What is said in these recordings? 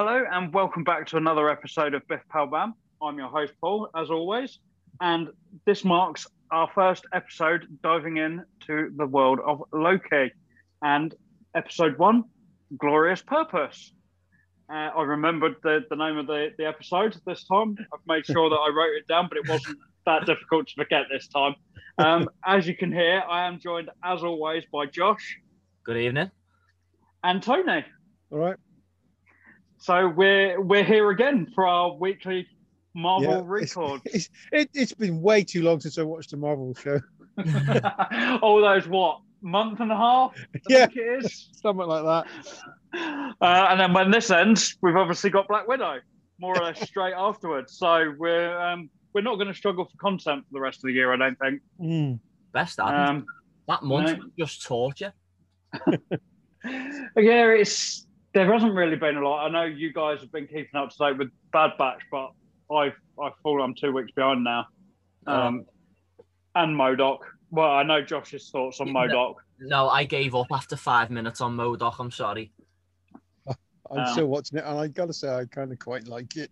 Hello and welcome back to another episode of Biff Pal Bam. I'm your host Paul, as always, and this marks our first episode diving into the world of Loki. And episode one, Glorious Purpose. Uh, I remembered the, the name of the, the episode this time. I've made sure that I wrote it down, but it wasn't that difficult to forget this time. Um, as you can hear, I am joined, as always, by Josh Good evening. and Tony. All right. So we're we're here again for our weekly Marvel Yeah, record. It's, it, it's been way too long since I watched a Marvel show. All those what month and a half? I Yeah. think it is. Something like that. Uh, and then when this ends, we've obviously got Black Widow, more or less straight afterwards. So we're um, we're not going to struggle for content for the rest of the year, I don't think. Mm. Best ad. Um, that month no. was just torture. yeah, it's there hasn't really been a lot. I know you guys have been keeping up to date with Bad Batch, but I've I've fallen. I'm two weeks behind now. Um, and MODOK. Well, I know Josh's thoughts on Yeah. MODOK. No, I gave up after five minutes on MODOK. I'm sorry. I'm Um, still watching it, and I gotta say, I kind of quite like it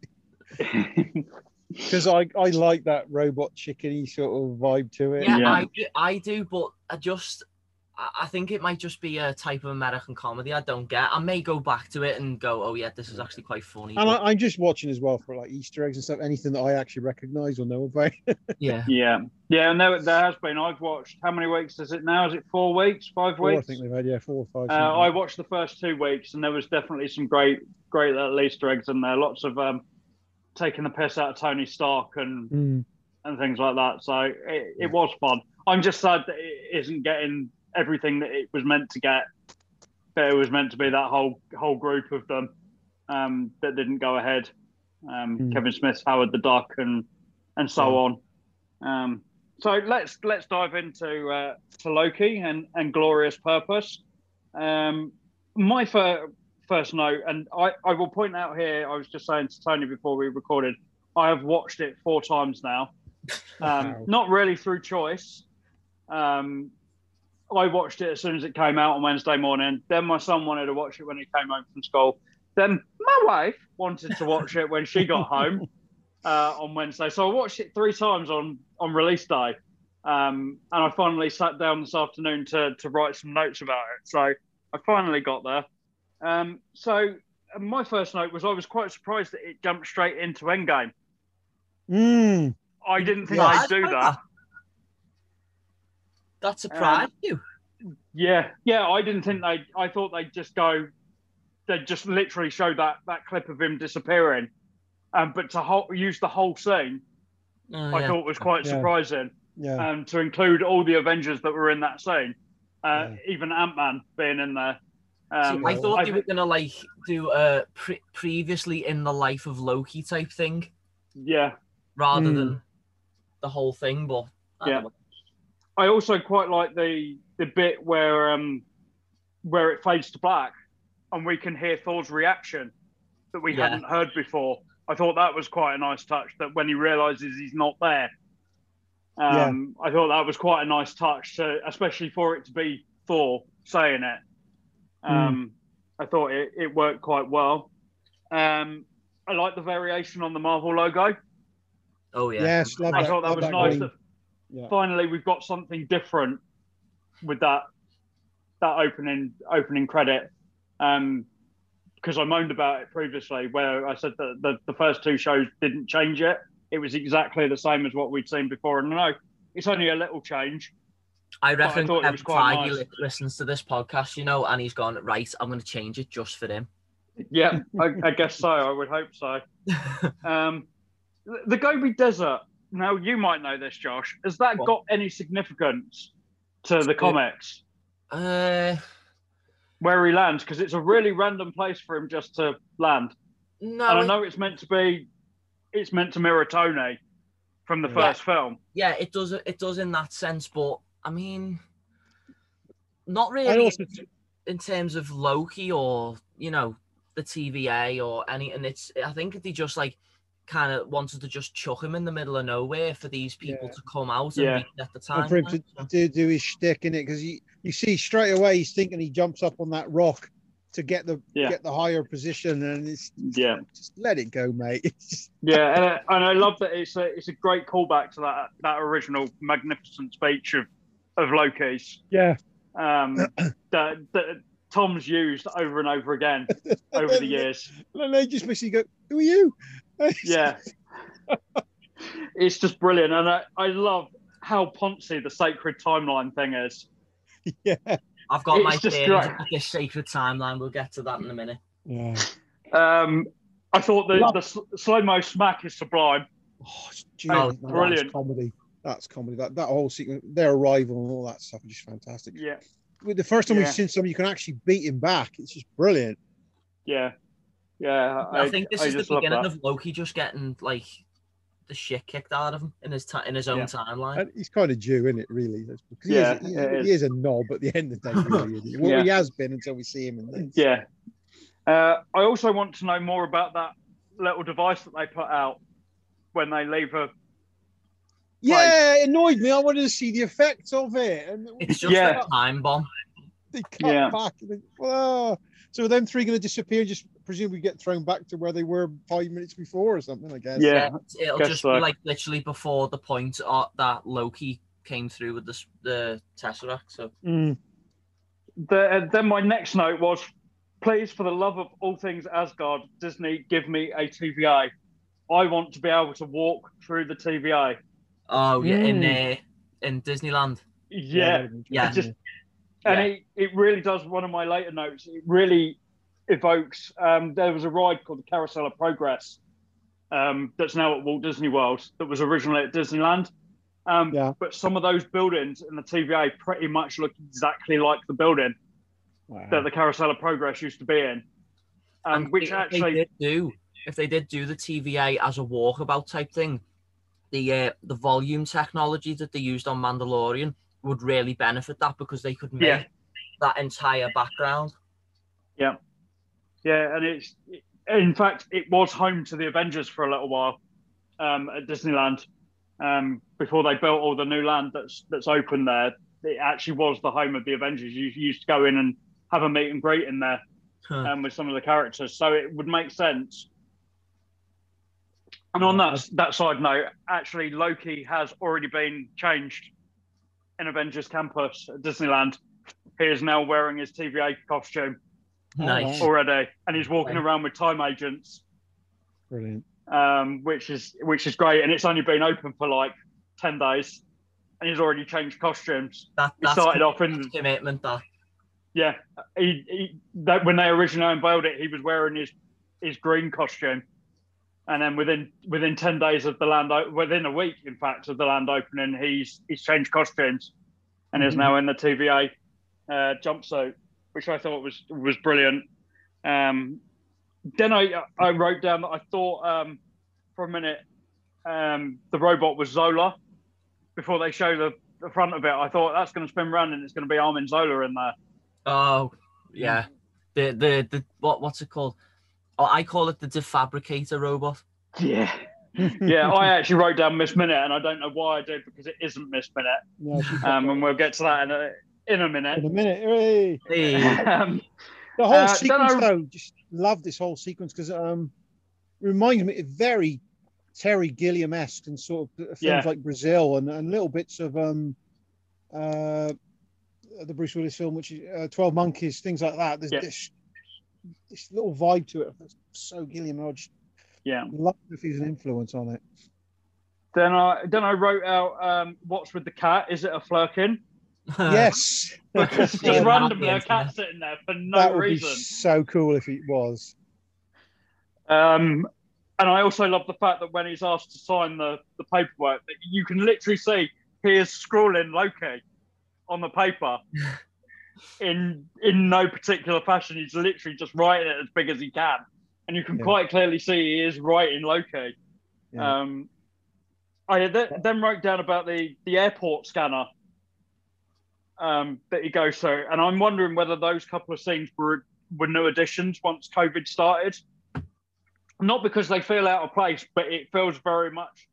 because I, I like that robot chickeny sort of vibe to it. Yeah, Yeah. I do, I do, but I just I I think it might just be a type of American comedy I don't get. I may go back to it and go, oh yeah, this is actually quite funny. And but- I, I'm just watching as well for like Easter eggs and stuff, anything that I actually recognise or know about. yeah, yeah, yeah, and there, there has been. I've watched. How many weeks is it now? Is it four weeks? Five Four, I think they've had, yeah, four or five. Uh, I watched the first two weeks, and there was definitely some great, great little Easter eggs in there. Lots of um, taking the piss out of Tony Stark and. Mm. and things like that. So it, it was fun. I'm just sad that it isn't getting everything that it was meant to get. That it was meant to be that whole whole group of them um, that didn't go ahead. Um, Mm. Kevin Smith, Howard the Duck, and and so on. Um, so let's let's dive into uh, to Loki and and Glorious Purpose. Um, my fir- first note, and I, I will point out here, I was just saying to Tony before we recorded, I have watched it four times now. Um, Wow. Not really through choice. Um, I watched it as soon as it came out on Wednesday morning. Then my son wanted to watch it when he came home from school. Then my wife wanted to watch it when she got home uh, on Wednesday. So I watched it three times on on release day. Um, and I finally sat down this afternoon to to write some notes about it. So I finally got there. Um, so uh, my first note was I was quite surprised that it jumped straight into Endgame. Mm. I didn't think Yeah. they'd do that. That surprised you. Yeah, yeah, I didn't think they. I thought they'd just go. They'd just literally show that that clip of him disappearing, um, but to whole, use the whole scene, Oh, I yeah. thought was quite Yeah. surprising. Yeah. Um, to include all the Avengers that were in that scene, uh, Yeah. even Ant Man being in there. See, Um, I thought I they were gonna like do a pre- previously in the life of Loki type thing yeah, rather Hmm. than the whole thing. But I Yeah. don't know. I also quite like the the bit where um where it fades to black, and we can hear Thor's reaction that we Yeah. hadn't heard before. I thought that was quite a nice touch. That when he realizes he's not there, um, I thought that was quite a nice touch, to, especially for it to be Thor saying it. Um, I thought it, it worked quite well. Um, I like the variation on the Marvel logo. oh yeah, Yes, love I that. thought that love was that nice. That Yeah. finally we've got something different with that that opening opening credit. Um, because I moaned about it previously, where I said that the, the first two shows didn't change it. It was exactly the same as what we'd seen before. And I know it's only a little change. I I reckon thought it Kevin was quite Feige nice. li- listens to this podcast, you know, and he's gone right. I'm going to change it just for him. Yeah, I, I guess so. I would hope so. Um, the- the Gobi Desert. Now you might know this, Josh. Has that What? got any significance to the comics uh, where he lands? Because it's a really random place for him just to land. no, and I it- know it's meant to be, it's meant to mirror Tony from the Yeah. first film. yeah, it does. It does in that sense, but I mean, not really also in terms of Loki or you know the TVA or any. And it's I think they just like kind of wanted to just chuck him in the middle of nowhere for these people Yeah. to come out and Yeah. meet at the and time. for him to do, do his shtick in it because you, you see straight away he's thinking he jumps up on that rock to get the Yeah. get the higher position, and it's Yeah. just let it go, mate. Yeah, and I, and I love that it's a it's a great callback to that that original magnificent speech of of Loki's yeah, um, that, that Tom's used over and over again over the years. And they just basically go, "Who are you?" Yeah, it's just brilliant, and I, I love how poncy the sacred timeline thing is. yeah, I've got my It's just theories great. about this sacred timeline. We'll get to that in a minute. yeah. Um, I thought the, Love- the sl- slow mo smack is sublime. Oh, it's Oh, genius. That's brilliant. comedy. That's comedy. That that whole sequence, their arrival and all that stuff is just fantastic. Yeah, With the first time Yeah. we've seen somebody you can actually beat him back, it's just brilliant. yeah, yeah. I, think this is the beginning of Loki just getting like the shit kicked out of him in his ti in his own Yeah. timeline. And he's kind of due, isn't it? Really, because he, Yeah, is, he, it he is a knob at the end of the day. Really, isn't he? Well, Yeah. he has been until we see him in this. Yeah. Uh, I also want to know more about that little device that they put out when they leave a. Yeah, it annoyed me. I wanted to see the effects of it, and It's just Yeah. a time bomb. they cut Yeah. back. And they, oh. So are them three going to disappear? Just presumably get thrown back to where they were five minutes before, or something. I guess. Yeah, it'll guess just so. be like literally before the point that Loki came through with the the Tesseract. So Mm. The, uh, then my next note was, please, for the love of all things Asgard, Disney, give me a TVA. I want to be able to walk through the TVA. oh yeah, in Mm. uh, in Disneyland. Yeah, Yeah. just and Yeah. it, it really does. One of my later notes, it really evokes. Um, there was a ride called the Carousel of Progress um, that's now at Walt Disney World that was originally at Disneyland. Um, Yeah. But some of those buildings in the TVA pretty much look exactly like the building Wow. that the Carousel of Progress used to be in. Um, And which if they actually, did do if they did do the TVA as a walkabout type thing, the uh, the volume technology that they used on Mandalorian would really benefit that because they could make Yeah. that entire background. yeah, and it's in fact it was home to the Avengers for a little while um, at Disneyland um, before they built all the new land that's that's open there. It actually was the home of the Avengers. You used to go in and have a meet and greet in there Huh. um, with some of the characters, so it would make sense. And on that that side note, actually Loki has already been changed in Avengers Campus at Disneyland. He is now wearing his TVA costume nice. already, and he's walking around with time agents, Brilliant. um, which is which is great. And it's only been open for like ten days, and he's already changed costumes. That He started com- off in that's commitment. That yeah, he, he that when they originally unveiled it, he was wearing his his green costume, and then within within ten days of the land within a week, in fact, of the land opening, he's he's changed costumes, and is Mhm. now in the TVA uh, jumpsuit, which I thought was was brilliant. Um, then I I wrote down that I thought um, for a minute um, the robot was Zola before they show the, the front of it. I thought that's going to spin around and it's going to be Arnim Zola in there. oh yeah, the the the what what's it called? Oh, I call it the defabricator robot. Yeah. yeah, I actually wrote down Miss Minute, and I don't know why I did because it isn't Miss Minute. No, she's Um, and we'll get to that in a in a minute. in a minute. Hey. Hey, Um, The whole Uh, sequence, I- though, just love this whole sequence because um, it reminds me of very Terry Gilliam esque and sort of films Yeah. like Brazil and, and little bits of um, uh, the Bruce Willis film, which is uh, Twelve Monkeys, things like that. There's Yeah. this this little vibe to it. It's so Gilliam. I just yeah. love if he's an influence on it. Then I then I wrote out um, what's with the cat? Is it a flerken? Yes, Because Yeah, just randomly a cat sitting there for no that would reason. be so cool if it was. Um, and I also love the fact that when he's asked to sign the, the paperwork, that you can literally see he is scrawling Loki on the paper in in no particular fashion. He's literally just writing it as big as he can, and you can Yeah. quite clearly see he is writing Loki. Yeah. Um, I th- then wrote down about the the airport scanner um, that he goes through, and I'm wondering whether those couple of scenes were were new additions once COVID started. Not because they feel out of place, but it feels very much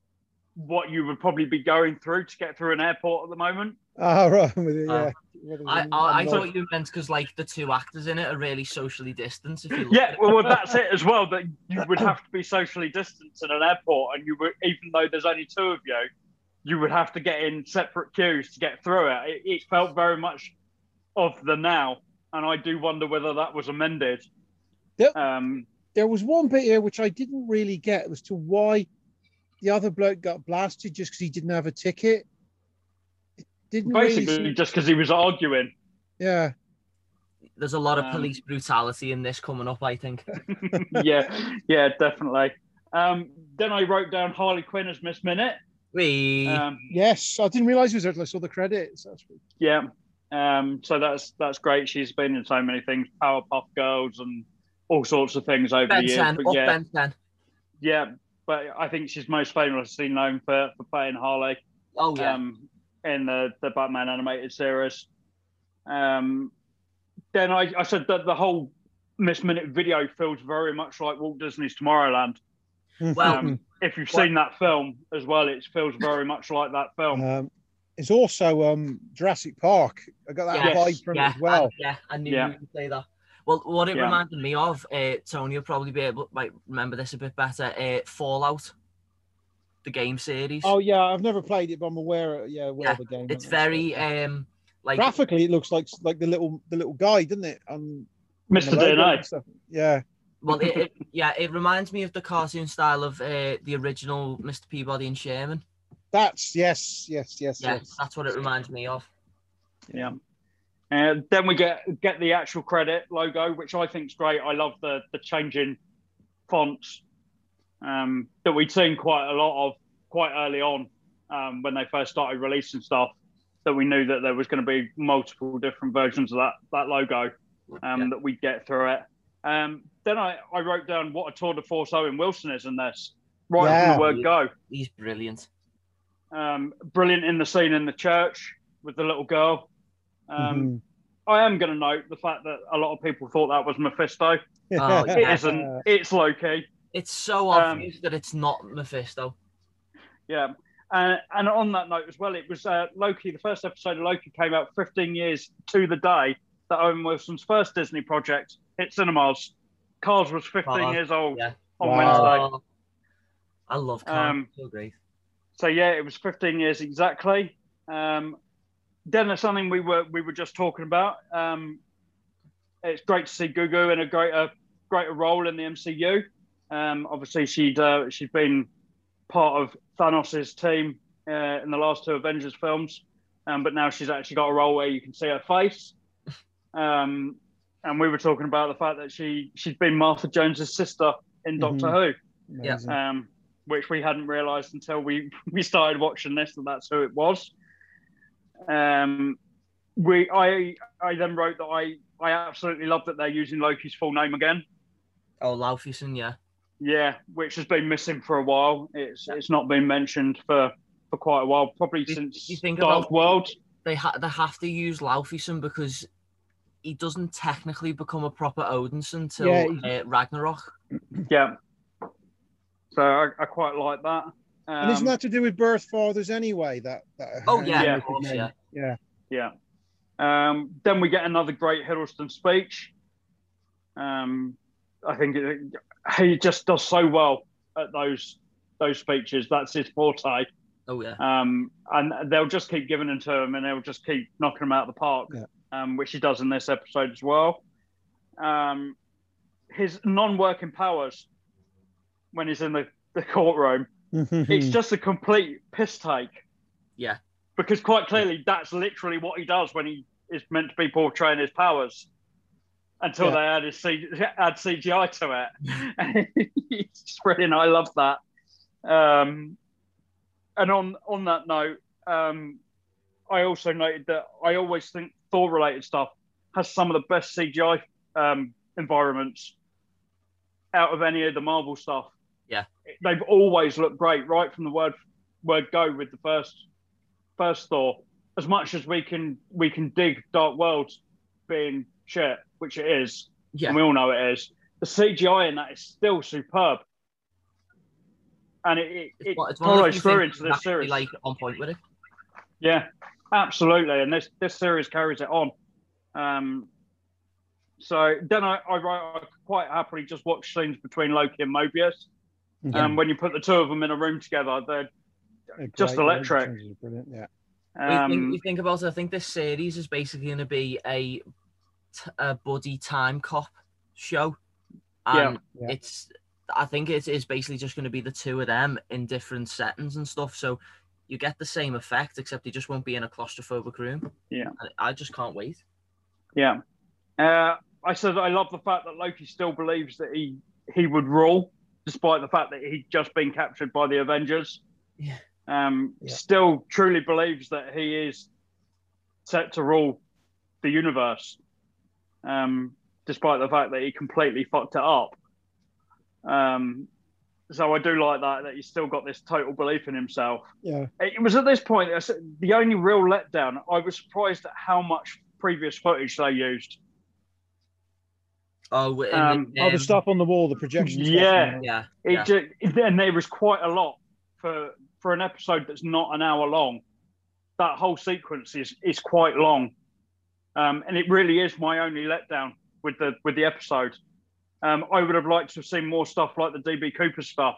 what you would probably be going through to get through an airport at the moment. Ah, right. I'm with you, Uh, yeah. whether it was I, I, I thought you meant because like the two actors in it are really socially distanced. If you look Yeah, well, well, that's it as well. That you would have to be socially distanced in an airport, and you would, even though there's only two of you, you would have to get in separate queues to get through it. It, it felt very much of the now, and I do wonder whether that was amended. Yep. Um, there was one bit here which I didn't really get as to why the other bloke got blasted just because he didn't have a ticket. It didn't basically, really. seem- just because he was arguing. Yeah. There's a lot of Um, police brutality in this coming up. I think. yeah, yeah, definitely. Um, then I wrote down Harley Quinn as Miss Minute. We Um, Yes, I didn't realize he was there until I saw the credits. That's Yeah. Um, so that's that's great. She's been in so many things, Powerpuff Girls and all sorts of things over Ben the years. 10, But yeah, Ben 10. yeah. But I think she's most famously known for, for playing Harley Oh yeah. um, in the, the Batman animated series. Um, then I, I said that the whole Miss Minute video feels very much like Walt Disney's Tomorrowland. Well, Um, if you've What- seen that film as well, it feels very much like that film. um, it's also um, Jurassic Park. I got that Yes, vibe from yeah, it as well. I, yeah, I knew Yeah. you would say that. Well, what it Yeah. reminded me of, uh, Tony will probably be able might remember this a bit better. Uh, Fallout, the game series. Oh yeah, I've never played it, but I'm aware. Yeah, aware Yeah, of the game. it's very um like graphically. It looks like like the little the little guy, doesn't it? On, on Mr. the DNA. Yeah. Well, it, it, yeah, it reminds me of the cartoon style of uh, the original Mr. Peabody and Sherman. That's yes, yes, yes, Yeah, yes. that's what it reminds me of. Yeah. And then we get get the actual credit logo, which I think is great. I love the the changing fonts um, that we'd seen quite a lot of quite early on um, when they first started releasing stuff. That we knew that there was going to be multiple different versions of that that logo um, Yeah. that we'd get through it. Um, then I, I wrote down what a tour de force Owen Wilson is in this, right Yeah. from the word go. He's brilliant. Um, brilliant in the scene in the church with the little girl. Um, Mhm. I am going to note the fact that a lot of people thought that was Mephisto. Oh, It Yeah. isn't. It's Loki. It's so Um, obvious that it's not Mephisto. Yeah. Uh, and on that note as well, it was uh, Loki. The first episode of Loki came out 15 years to the day that Owen Wilson's first Disney project hit cinemas. Cars was 15 Cars, years old yeah. on Wow. Wednesday. I love Khan. Um, so great. So yeah, it was 15 years exactly. Um, then there's something we were we were just talking about. Um, it's great to see Gugu in a greater greater role in the MCU. Um, obviously, she'd uh, she's been part of Thanos' team uh, in the last two Avengers films, um, but now she's actually got a role where you can see her face. Um, and we were talking about the fact that she she's been Martha Jones's sister in Doctor Who Amazing. um, which we hadn't realised until we we started watching this that that's who it was. Um, we I I then wrote that I I absolutely love that they're using Loki's full name again. Oh, Laufeyson, yeah. Yeah, which has been missing for a while. It's it's not been mentioned for for quite a while, probably You- since you think Dark about- World. They ha- they have to use Laufeyson because he doesn't technically become a proper Odinson until Yeah, uh, Ragnarok. Yeah. So I, I quite like that. Um, and isn't that to do with birth fathers anyway? That. that Oh yeah, Yeah. of course, yeah. Yeah. Yeah. Um, then we get another great Hiddleston speech. Um, I think it, he just does so well at those those speeches. That's his forte. Oh yeah. Um, and they'll just keep giving them to him, and they'll just keep knocking him out of the park, Yeah. Um, which he does in this episode as well. Um, his non-working powers when he's in the, the courtroom it's just a complete piss take. Yeah. Because quite clearly, that's literally what he does when he is meant to be portraying his powers. Until Yeah. they add, his C- add CGI to it, it's brilliant. I love that. Um, and on on that note, um, I also noted that I always think Thor-related stuff has some of the best CGI um, environments out of any of the Marvel stuff Yeah, they've always looked great right from the word word go with the first first Thor. As much as we can we can dig Dark World being shit, which it is, Yeah. and we all know it is. The CGI in that is still superb, and it it, It's it it's the through into actually, series. like on point with it. Yeah, Absolutely, and this this series carries it on. Um, so then I, I, I quite happily just watch scenes between Loki and Mobius. Mhm. Um, when you put the two of them in a room together, they're They're just great, yeah, electric. the changes are Brilliant. Yeah. you, think, um, you think about it, I think this series is basically going to be a, t- a buddy time cop show. Yeah. And Yeah. it's, I think it is basically just going to be the two of them in different settings and stuff. So you get the same effect, except they just won't be in a claustrophobic room. Yeah. I, I just can't wait. Yeah. Uh, I said I love the fact that Loki still believes that he he would rule, despite the fact that he'd just been captured by the Avengers. Yeah. Um, Yeah. Still truly believes that he is set to rule the universe, um, despite the fact that he completely fucked it up. Um, so I do like that that he's still got this total belief in himself. Yeah. It was at this point I said, the only real letdown. I was surprised at how much previous footage they used. Oh, in Um, the, Oh, the um, stuff on the wall, the projection. stuff, Yeah. Yeah. It Yeah. just, and there was quite a lot for for an episode that's not an hour long. That whole sequence is is quite long, um, and it really is my only letdown with the with the episode. Um, I would have liked to have seen more stuff like the DB Cooper stuff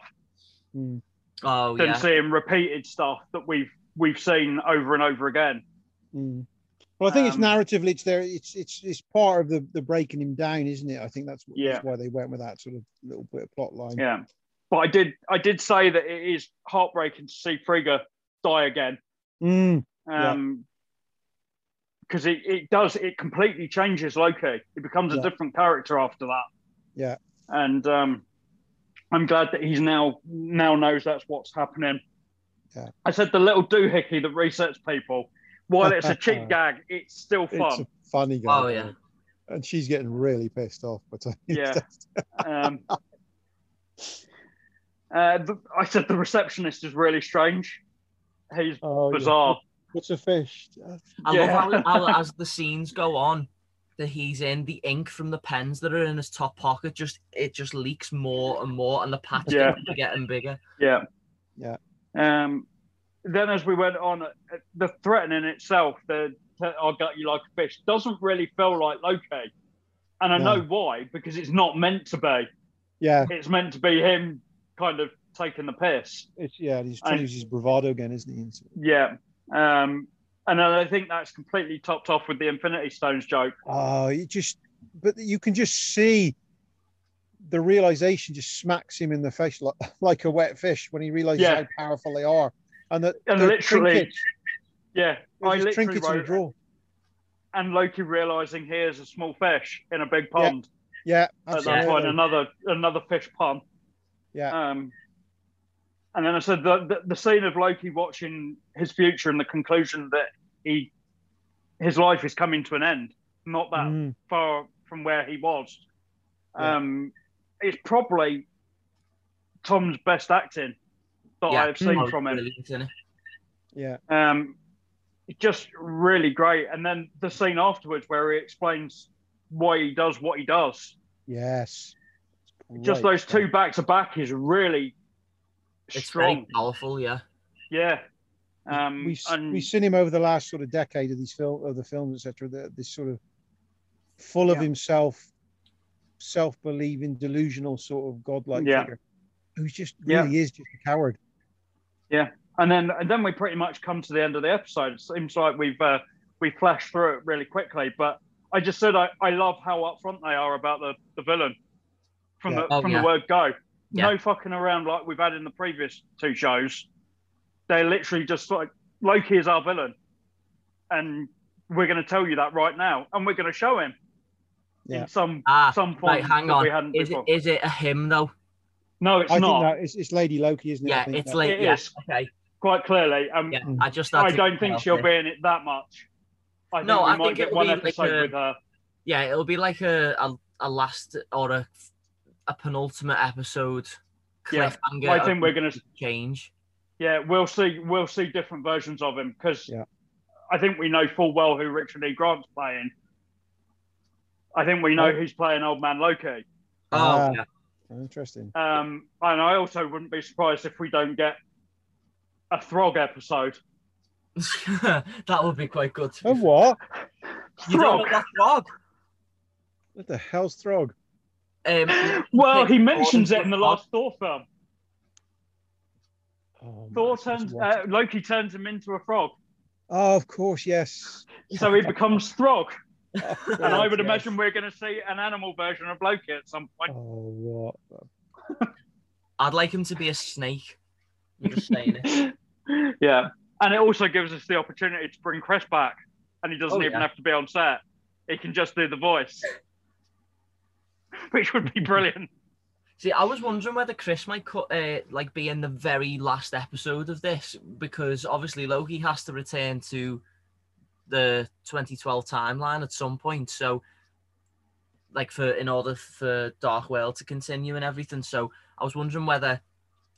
Mm. Oh, than yeah. seeing repeated stuff that we've we've seen over and over again. Mm. Well, I think it's Um, narratively, it's there. It's it's it's part of the the breaking him down, isn't it? I think that's, Yeah. that's why they went with that sort of little bit of plot line. Yeah, but I did I did say that it is heartbreaking to see Frigga die again. Mm. Yeah. um because it, it does it completely changes loki it becomes a Yeah. different character after that Yeah. and um i'm glad that he's now now knows that's what's happening Yeah. i said the little doohickey that resets people while it's a cheap gag it's still It's fun a funny guy. Oh, yeah. And she's getting really pissed off. But Yeah. um uh, the, I said the receptionist is really strange. He's oh, yeah. bizarre. What's a fish? I Yeah. love how, how as the scenes go on that he's in, the ink from the pens that are in his top pocket just it just leaks more and more, and the patch Yeah. keeps getting bigger. Yeah. Yeah. Um, then as we went on, uh, the threat in itself, the I'll gut you like a fish, doesn't really feel like Loki. And I No. know why, because it's not meant to be. Yeah, It's meant to be him kind of taking the piss. it's yeah. He's trying I- to use his bravado again, isn't he? Yeah. Um, and I think that's completely topped off with the Infinity Stones joke. Oh, you just, but you can just see the realization just smacks him in the face like, like a wet fish when he realizes Yeah. how powerful they are, and that And literally, trinkets, yeah, I literally trinkets in a wrote, drawer. and Loki realizing here's a small fish in a big pond. Yeah, At that point, another another fish pond. Yeah, Um, and then I said the, the the scene of Loki watching his future and the conclusion that he his life is coming to an end, not that Mm, far from where he was. Yeah. Um, it's probably Tom's best acting that Yeah. I have seen Oh, from him. brilliant, isn't it? yeah, Um, just really great. And then the scene afterwards where he explains why he does what he does. yes. Just those two back to back is really It's strong. very powerful, yeah. Yeah. Um, we've and we've seen him over the last sort of decade of these film of the films etc this sort of full of himself self-believing delusional sort of godlike Yeah. figure who's just Yeah. really is just a coward Yeah, and then and then we pretty much come to the end of the episode. It seems like we've uh, we flashed through it really quickly, but I just said I, I love how upfront they are about the, the villain from Yeah. the Oh, from yeah. the word go. Yeah. No fucking around like we've had in the previous two shows. They're literally just like Loki is our villain, and we're going to tell you that right now, and we're going to show him Yeah. in some Ah, some form right, hang that we on. hadn't Is it, before. is it a him though? no, it's i not. think that it's, it's lady loki isn't it Yeah, it's that- like It yeah. Okay, quite clearly. Um, yeah. Mm. I just I don't think she'll it. be in it that much. I think No, we I might think get it'll one be like episode a- with her. Yeah, it'll be like a a, a last or a a penultimate episode Yeah. I think we're gonna change. Yeah, we'll see. We'll see different versions of him because Yeah. I think we know full well who Richard E. Grant's playing. I think we know Oh. who's playing Old Man Loki. Oh, Ah. yeah. interesting Um, and I also wouldn't be surprised if we don't get a Throg episode. that would be quite good. to Of what? You don't know Throg. that frog? What the hell's Throg? Um, Well, he mentions it in the last Thor film. Oh, Thor man, turns uh, Loki turns him into a frog, Oh, of course, yes. so he becomes Throg. Of And I course, would yes. imagine we're going to see an animal version of Loki at some point. Oh, what? I'd like him to be a snake. I'm just saying it. yeah, and it also gives us the opportunity to bring Chris back, and he doesn't Oh, even yeah. have to be on set. He can just do the voice, which would be brilliant. See, I was wondering whether Chris might cut, uh, like be in the very last episode of this because obviously Loki has to return to the 2012 timeline at some point. So, like for in order for Dark World to continue and everything. So I was wondering whether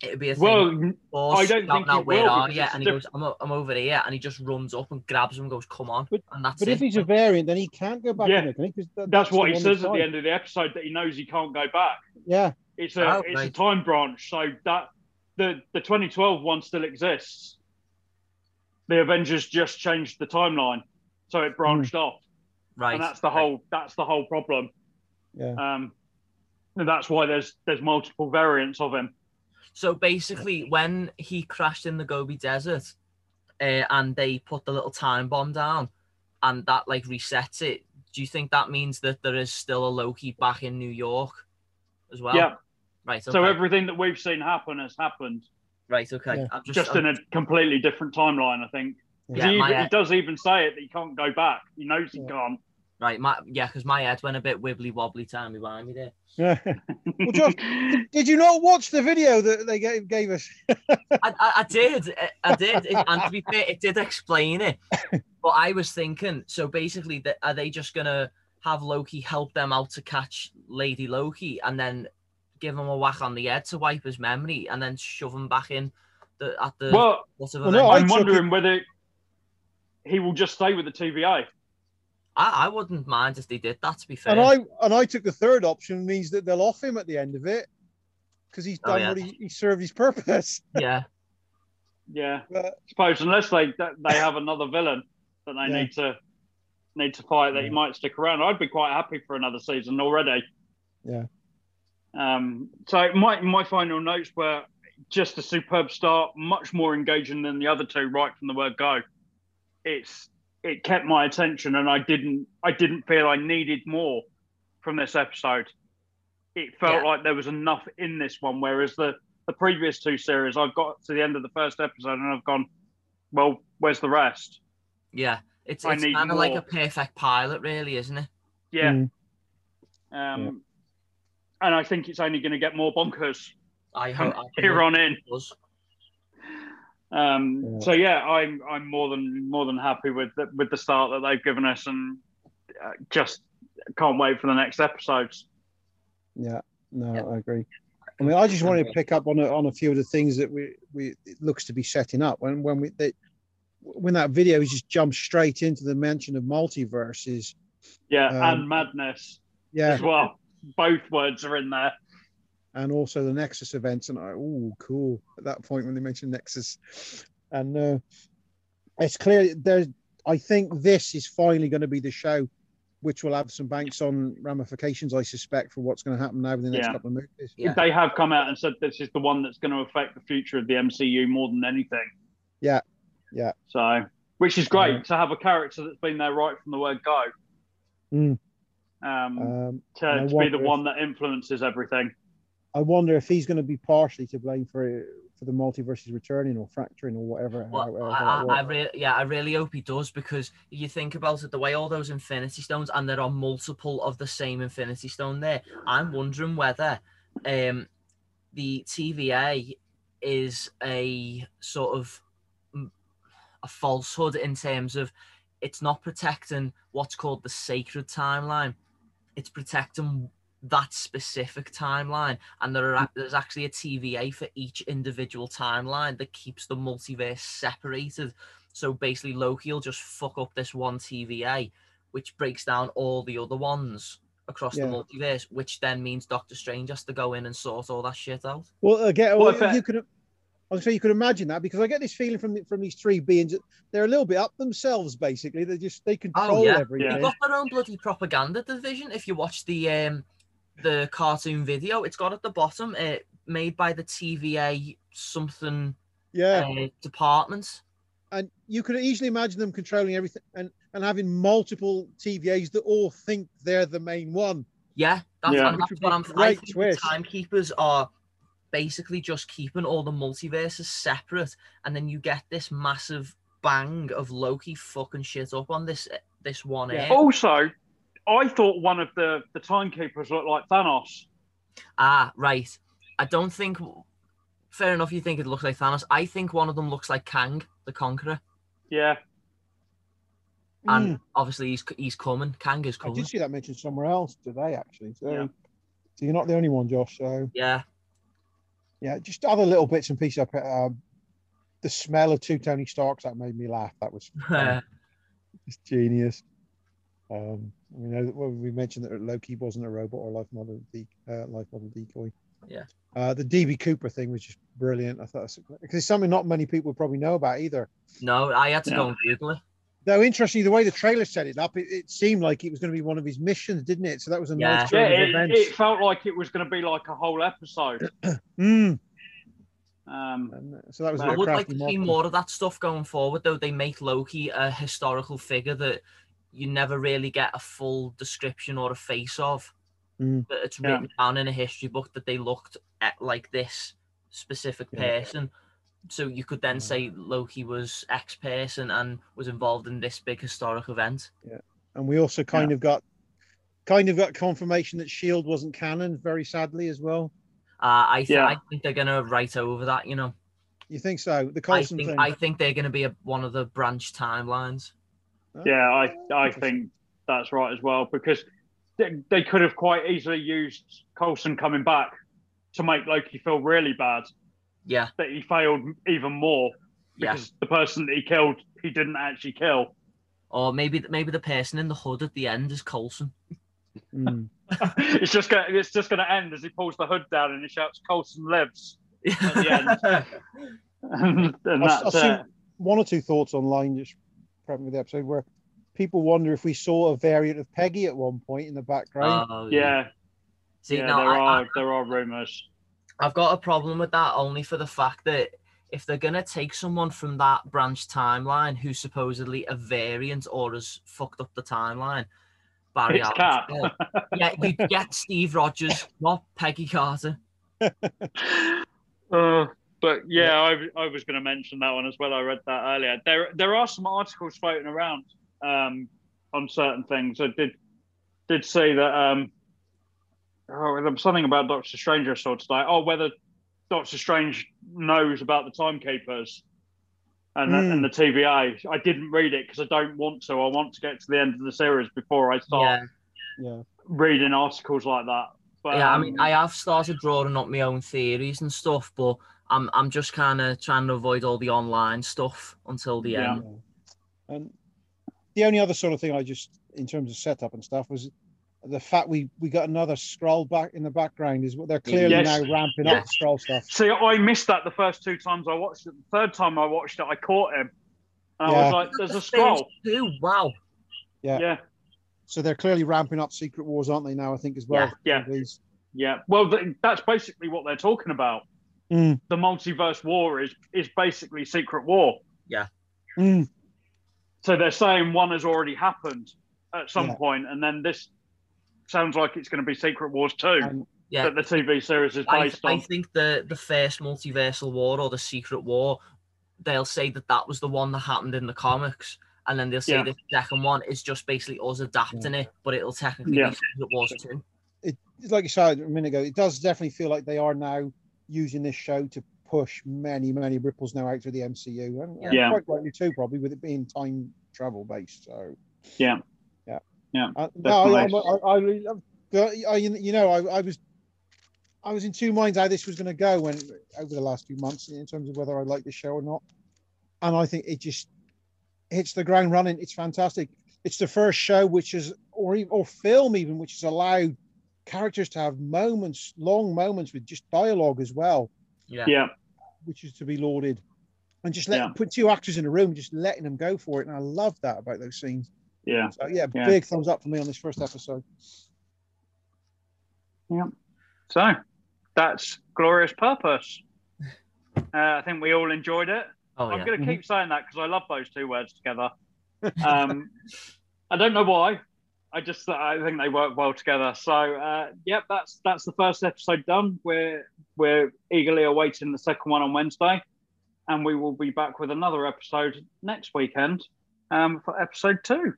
it would be a thing. Well, or I don't think out, it where will are because And he diff- goes, I'm, o- I'm over here, and he just runs up and grabs him and goes, "Come on!" But- and that's But it. if he's a variant, then he can't go back Yeah. in it, can he? 'Cause that- that's the what he says at the end of the episode that he knows he can't go back. Yeah, It's a Oh, it's a time branch, so that the the 2012 one still exists. The Avengers just changed the timeline, so it branched off, right, and that's the whole that's the whole problem. yeah. Um, and that's why there's there's multiple variants of him. So basically, when he crashed in the Gobi Desert, uh, and they put the little time bomb down, and that like resets it. Do you think that means that there is still a Loki back in New York as well? yeah. Right. Okay. So everything that we've seen happen has happened, right. Okay. Yeah. Just, just in a completely different timeline. I think. Yeah, he, my- he does even say it that he can't go back. He knows he Yeah. can't. Right. My yeah, because my head went a bit wibbly wobbly. Time behind me there. Well, Josh, Did you not watch the video that they gave, gave us? I, I, I did, I- I did, It- and to be fair, it did explain it. But I was thinking, so basically, that are they just gonna have Loki help them out to catch Lady Loki, and then give him a whack on the head to wipe his memory, and then shove him back in the at the well, what well, no, I I'm took wondering whether he will just stay with the TVA. I, I wouldn't mind if they did that. To be fair, And I and I took the third option, means that they'll off him at the end of it because he's Oh, done yeah. what he, he served his purpose. yeah, Yeah, But suppose unless they they have another villain that they Yeah. need to need to fight, that he might stick around. I'd be quite happy for another season already. Yeah. Um. So my my final notes were just a superb start, much more engaging than the other two right from the word go. It's it kept my attention, and I didn't I didn't feel I needed more from this episode. It felt Yeah. like there was enough in this one, whereas the the previous two series, I've got to the end of the first episode and I've gone, well, where's the rest? yeah. It's I it's need kind of like a perfect pilot, really, isn't it? Yeah. Mm. Um, And I think it's only going to get more bonkers I hope I here hope on in. it does. Um, Yeah. So yeah, I'm I'm more than more than happy with the, with the start that they've given us, and uh, just can't wait for the next episodes. yeah, no, Yeah. I agree. I mean, I just wanted to pick up on a, on a few of the things that we we it looks to be setting up when when we they, when that video just jumps straight into the mention of multiverses. Yeah, Um, and madness Yeah, as well. Both words are in there. And also the Nexus events. And I, oh, cool. At that point when they mentioned Nexus, and uh, it's clear there's. I think this is finally going to be the show, which will have some banks on ramifications. I suspect for what's going to happen now in the next Yeah. couple of movies. Yeah. They have come out and said this is the one that's going to affect the future of the MCU more than anything. Yeah, yeah. So, which is great Yeah. to have a character that's been there right from the word go. Mm. Um, Um, to, to be the if- one that influences everything. I wonder if he's going to be partially to blame for for the multiverses returning or fracturing or whatever. Well, however I, I, I really, yeah, I really hope he does because you think about it, the way all those Infinity Stones, and there are multiple of the same Infinity Stone there. I'm wondering whether um, the TVA is a sort of a falsehood in terms of it's not protecting what's called the sacred timeline. It's protecting that specific timeline and there are there's actually a TVA for each individual timeline that keeps the multiverse separated. So basically Loki will just fuck up this one TVA, which breaks down all the other ones across Yeah. the multiverse, which then means Doctor Strange has to go in and sort all that shit out. Well, again, Well, well, if you could I was saying you could imagine that because I get this feeling from from these three beings that they're a little bit up themselves. Basically, they just they control Oh, yeah. everything. They've got their own bloody propaganda division. If you watch the um the cartoon video, it's got at the bottom, uh, made by the TVA something Yeah, uh, department. and you could easily imagine them controlling everything and and having multiple TVAs that all think they're the main one. Yeah, that's, Yeah. that's what I'm. a I great think twist. the timekeepers are basically just keeping all the multiverses separate, and then you get this massive bang of Loki fucking shit up on this this one Yeah. Also, I thought one of the the timekeepers looked like Thanos. Ah, right. I don't think. Fair enough. You think it looks like Thanos. I think one of them looks like Kang, the Conqueror, Yeah, and Mm, obviously he's he's coming. Kang is I coming. did see that mentioned somewhere else today, actually. So, Yeah. so you're not the only one, Josh. So Yeah, yeah, just other little bits and pieces. Um, the smell of two Tony Starks that made me laugh. That was funny. It's genius. Um, we know that well, we mentioned that Loki wasn't a robot or life model, de- uh, life model decoy. Yeah. Uh, the DB Cooper thing was just brilliant. I thought that's because it's something not many people probably know about either. no, I had to go Yeah. and Google it. Though interestingly, the way the trailer set it up, it, it seemed like it was going to be one of his missions, didn't it? So that was a Yeah. nice yeah. It, events. it felt like it was going to be like a whole episode. Mm. Um, uh, so that was a I bit of would like to see more of that stuff going forward, though. They make Loki a historical figure that you never really get a full description or a face of. Mm. That it's Yeah. written down in a history book that they looked at like this specific Yeah. person. So you could then Yeah. say Loki was X person and was involved in this big historic event. Yeah. And we also kind of got kind of got confirmation that Shield wasn't canon, very sadly as well. Uh, I, th- Yeah. I think they're gonna write over that. You know, You think so? The I Coulson think thing. I think they're gonna be a, one of the branch timelines. Yeah, I I think that's right as well because they, they could have quite easily used Coulson coming back to make Loki feel really bad Yeah, that he failed even more yeah. because the person that he killed he didn't actually kill. Or maybe maybe the person in the hood at the end is Coulson. Mm. it's just gonna it's just gonna end as he pulls the hood down and he shouts Coulson lives the and, and I've, I've that's seen it. one or two thoughts online just prepping for the episode where people wonder if we saw a variant of Peggy at one point in the background. Oh, Yeah, See, yeah, now there I, are I, there are rumors. I've got a problem with that only for the fact that if they're gonna take someone from that branch timeline who's supposedly a variant or has fucked up the timeline, Barry It's Allen Cap. yeah, you get Steve Rogers, not Peggy Carter. Uh, but yeah, I, I was going to mention that one as well. I read that earlier. There there are some articles floating around um, on certain things. I did did see that um, oh, there was something about Doctor Strange I saw today. Oh, whether Doctor Strange knows about the timekeepers and Hmm. and the TVA. I didn't read it because I don't want to. I want to get to the end of the series before I start Yeah, Yeah. reading articles like that. But yeah. I um, mean, I have started drawing up my own theories and stuff, but I'm I'm just kind of trying to avoid all the online stuff until the Yeah. end. And the only other sort of thing I just, in terms of setup and stuff, was the fact we we got another scroll back in the background. Is what they're clearly Yes. now ramping Yeah. up the scroll stuff. See, I missed that the first two times I watched it. The third time I watched it, I caught him. And I was like, there's a scroll. two, Wow. Yeah. Yeah, So they're clearly ramping up Secret Wars, aren't they now? I think as well. Yeah, These- yeah. Well, that's basically what they're talking about. Mm. The multiverse war is is basically Secret War. Mm. So they're saying one has already happened at some Yeah. point, and then this sounds like it's going to be Secret Wars 2 And Yeah. that the TV series is based I on. I think the the first multiversal war or the secret war, they'll say that that was the one that happened in the comics, and then they'll say Yeah. the second one is just basically us adapting it, but it'll technically Yeah. be Secret Wars too. it's like you said a minute ago, it does definitely feel like they are now using this show to push many, many ripples now out to the MCU, and, and Yeah. quite rightly too, probably with it being time travel based. So Yeah. yeah, Yeah, Uh, no, I. I, I, I, really love- but I, you know, I, I was, I was in two minds how this was going to go when over the last few months in terms of whether I like the show or not, and I think it just hits the ground running. It's fantastic. It's the first show which is, or or film even, which has allowed characters to have moments, long moments with just dialogue as well. Yeah. Yeah, which is to be lauded. And just let Yeah. put two actors in a room, just letting them go for it. And I love that about those scenes. Yeah. So yeah, Yeah. big thumbs up for me on this first episode. Yeah. So that's Glorious Purpose. Uh, I think we all enjoyed it. Oh I'm yeah. going to keep saying that because I love those two words together. Um, I don't know why. I just I think they work well together. So uh, yep, that's that's the first episode done. We're we're eagerly awaiting the second one on Wednesday, and we will be back with another episode next weekend um, for episode two.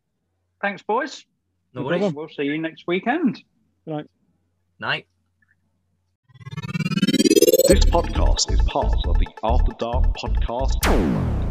Thanks, boys. No No worries. We'll see you next weekend. Good night. Night. This podcast is part of the After Dark Podcast Network.